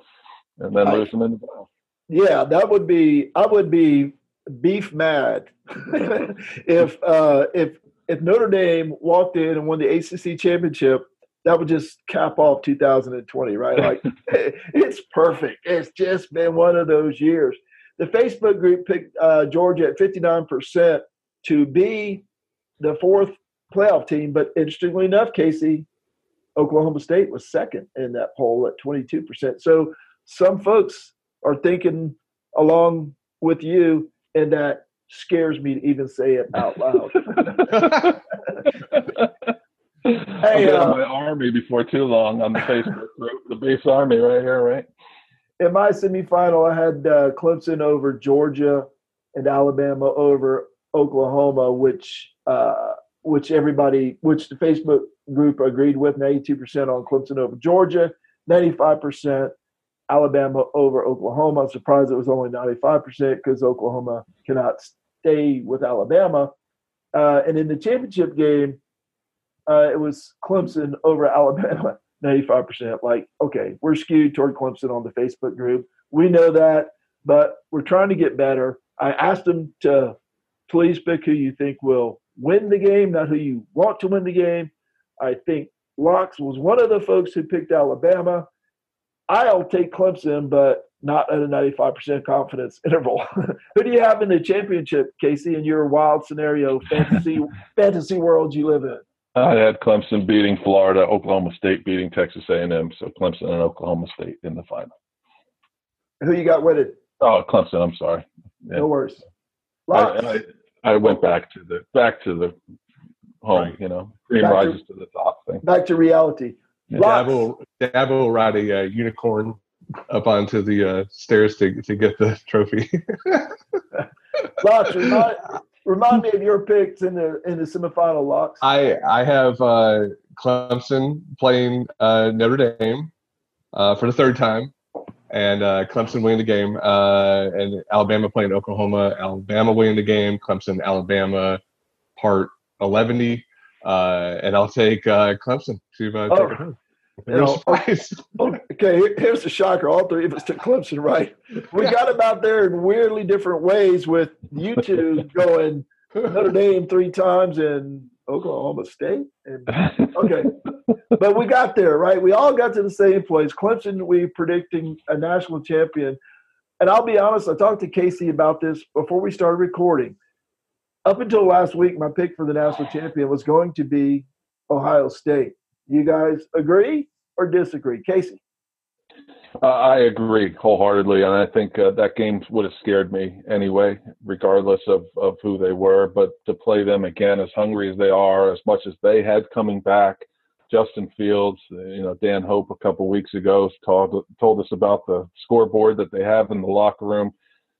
and then I- them in the playoffs. Yeah, that would be. I would be beef mad if uh, if if Notre Dame walked in and won the ACC championship. That would just cap off 2020, right? Like it's perfect. It's just been one of those years. The Facebook group picked uh, Georgia at 59% to be the fourth playoff team, but interestingly enough, Casey, Oklahoma State was second in that poll at 22%. So some folks are thinking along with you and that scares me to even say it out loud. I'll get uh, my army before too long on the Facebook group, the base army right here, right? in my semifinal, I had uh, Clemson over Georgia and Alabama over Oklahoma, which uh, which everybody, which the Facebook group agreed with, ninety two percent on Clemson over Georgia, ninety five percent Alabama over Oklahoma. I'm surprised it was only ninety five percent because Oklahoma cannot stay with Alabama. Uh, and in the championship game, uh, it was Clemson over Alabama. 95%. Like, okay, we're skewed toward Clemson on the Facebook group. We know that, but we're trying to get better. I asked them to please pick who you think will win the game, not who you want to win the game. I think Locks was one of the folks who picked Alabama. I'll take Clemson, but not at a 95% confidence interval. who do you have in the championship, Casey, in your wild scenario fantasy fantasy world you live in? I had Clemson beating Florida, Oklahoma State beating Texas A&M, so Clemson and Oklahoma State in the final. Who you got with it? Oh, Clemson. I'm sorry. Yeah. No worries. I, I, I went back to the back to the home. Right. You know, cream Back to- rises to the top thing. Back to reality. Yeah. Locks. Dabo, Dabo will ride a uh, unicorn up onto the uh, stairs to to get the trophy. Locks, remind, remind me of your picks in the in the semifinal. Locks. I I have uh, Clemson playing uh, Notre Dame uh, for the third time, and uh, Clemson winning the game, uh, and Alabama playing Oklahoma. Alabama winning the game. Clemson, Alabama, part eleven. Uh, and I'll take uh, Clemson to Oh. take it home. You No know, surprise. Okay, here's the shocker. All three of us took Clemson, right? We got them out there in weirdly different ways. With you two going Notre Dame three times and Oklahoma State. And okay, but we got there, right? We all got to the same place. Clemson, we predicting a national champion. And I'll be honest, I talked to Casey about this before we started recording. Up until last week, my pick for the national champion was going to be Ohio State. You guys agree or disagree? Casey? I agree wholeheartedly, and I think uh, that game would have scared me anyway, regardless of, of who they were. But to play them again, as hungry as they are, as much as they had coming back, Justin Fields, you know, Dan Hope a couple weeks ago told told us about the scoreboard that they have in the locker room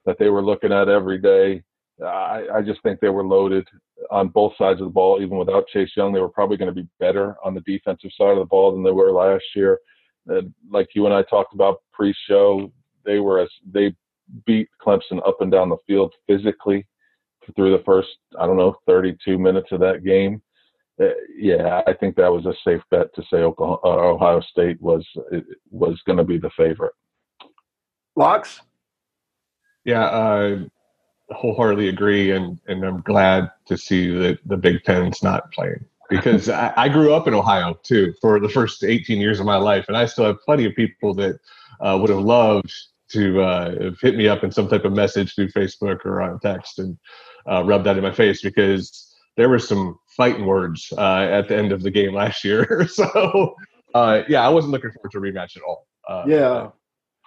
that they were looking at every day. I, I just think they were loaded on both sides of the ball. Even without Chase Young, they were probably going to be better on the defensive side of the ball than they were last year. And like you and I talked about pre-show, they were as they beat Clemson up and down the field physically through the first I don't know 32 minutes of that game. Uh, yeah, I think that was a safe bet to say Oklahoma, uh, Ohio State was was going to be the favorite. Locks? Yeah, uh, wholeheartedly agree, and and I'm glad to see that the Big Ten's not playing because I, I grew up in Ohio too for the first 18 years of my life, and I still have plenty of people that uh, would have loved to uh, have hit me up in some type of message through Facebook or on text and uh, rub that in my face because there were some fighting words uh, at the end of the game last year. so uh, yeah, I wasn't looking forward to a rematch at all. Uh, Yeah.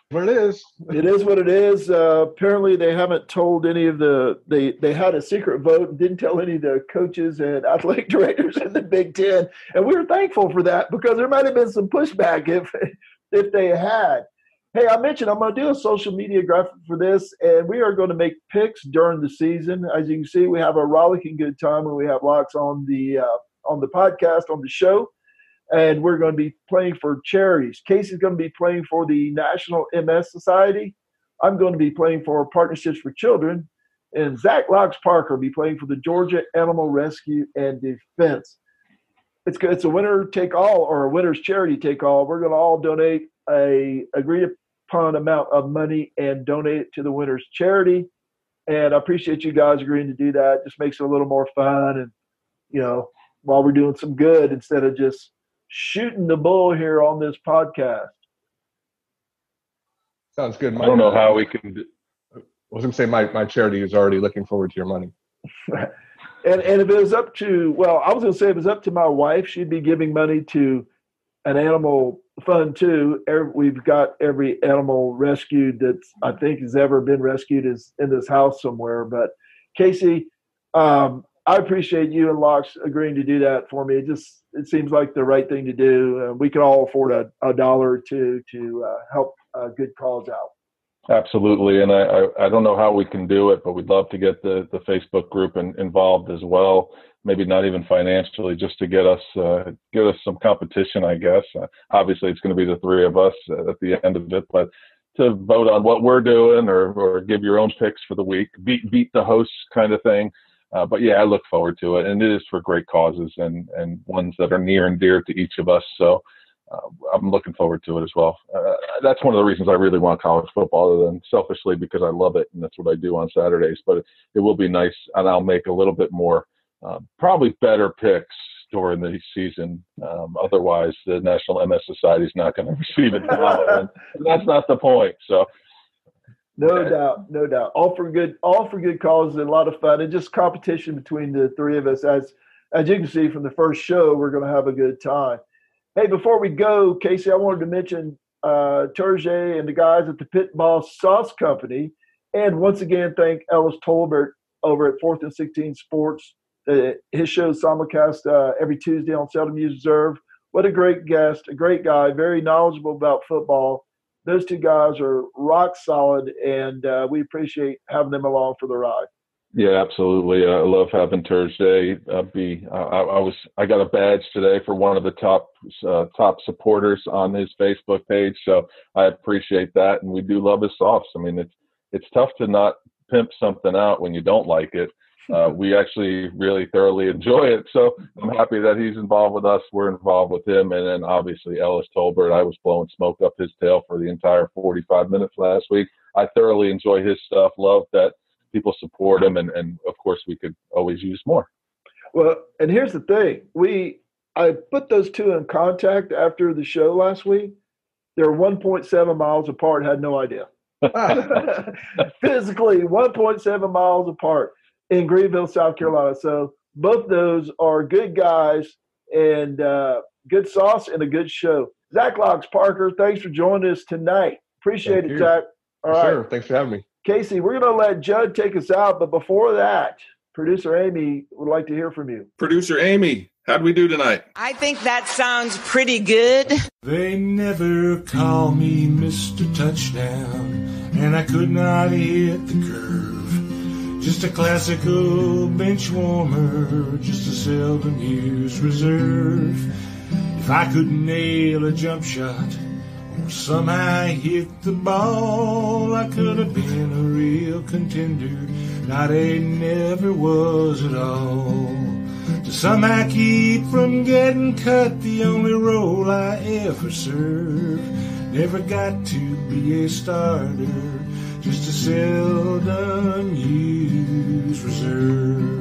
What it is. It is what it is. Uh, apparently, they haven't told any of the they they had a secret vote and didn't tell any of the coaches and athletic directors in the Big Ten, and we were thankful for that because there might have been some pushback if if they had. Hey, I mentioned I'm going to do a social media graphic for this, and we are going to make picks during the season. As you can see, we have a rollicking good time when we have locks on the uh, on the podcast on the show and we're going to be playing for charities. Casey's going to be playing for the National MS Society. I'm going to be playing for Partnerships for Children, and Zach Locks Parker will be playing for the Georgia Animal Rescue and Defense. It's it's a winner take all or a winner's charity take all. We're going to all donate a agreed upon amount of money and donate it to the winner's charity. And I appreciate you guys agreeing to do that. Just makes it a little more fun and you know while we're doing some good instead of just shooting the bull here on this podcast. Sounds good. I don't know how we can. do- I was going to say my, my charity is already looking forward to your money. And and if it was up to well, I was going to say if it was up to my wife, she'd be giving money to an animal fund too. Every, we've got every animal rescued that I think has ever been rescued is in this house somewhere. But Casey, um, I appreciate you and Locks agreeing to do that for me. It just it seems like the right thing to do. Uh, we can all afford a, a dollar or two to uh, help a good cause out. Absolutely, and I, I, I don't know how we can do it, but we'd love to get the the Facebook group in, involved as well. Maybe not even financially, just to get us uh, get us some competition, I guess. Uh, obviously, it's going to be the three of us at the end of it, but to vote on what we're doing or or give your own picks for the week, beat beat the hosts kind of thing. Uh, but yeah, I look forward to it, and it is for great causes and and ones that are near and dear to each of us. So uh, I'm looking forward to it as well. Uh, that's one of the reasons I really want college football, other than selfishly because I love it and that's what I do on Saturdays. But it, it will be nice, and I'll make a little bit more, uh, probably better picks during the season. Um, otherwise, the National MS Society is not going to receive it now, and that's not the point. So. No okay. doubt, no doubt. All for good, all for good causes and a lot of fun, and just competition between the three of us. As as you can see from the first show, we're going to have a good time. Hey, before we go, Casey, I wanted to mention uh, Turgey and the guys at the Pit Boss Sauce Company. And once again, thank Ellis Tolbert over at 4th and 16 Sports. Uh, his show simulcast uh, every Tuesday on Seldom Used Reserve. What a great guest, a great guy, very knowledgeable about football. Those two guys are rock solid, and uh, we appreciate having them along for the ride. Yeah, absolutely. I love having Thursday uh, be. Uh, I, I, was I got a badge today for one of the top uh, top supporters on his Facebook page, so I appreciate that. And we do love his softs. I mean, it's it's tough to not pimp something out when you don't like it. Uh, we actually really thoroughly enjoy it, so I'm happy that he's involved with us. We're involved with him, and then obviously Ellis Tolbert. I was blowing smoke up his tail for the entire 45 minutes last week. I thoroughly enjoy his stuff. Love that people support him, and, and of course we could always use more. Well, and here's the thing: we I put those two in contact after the show last week. They're 1.7 miles apart. Had no idea. Physically, 1.7 miles apart in Greenville, South Carolina. So both those are good guys and uh, good sauce and a good show. Zach Locks Parker, thanks for joining us tonight. Appreciate Thank it, you. Zach. All right. Sure. Thanks for having me. Casey, we're going to let Judd take us out, but before that, producer Amy would like to hear from you. Producer Amy, how'd we do tonight? I think that sounds pretty good. They never call me Mr. Touchdown, and I could not hit the curve. Just a classical bench warmer, just a seldom used reserve. If I could nail a jump shot, or Somehow hit the ball. I could have been a real contender. Not a never was at all. To somehow keep from getting cut, the only role I ever served. Never got to be a starter, just a seldom used reserve.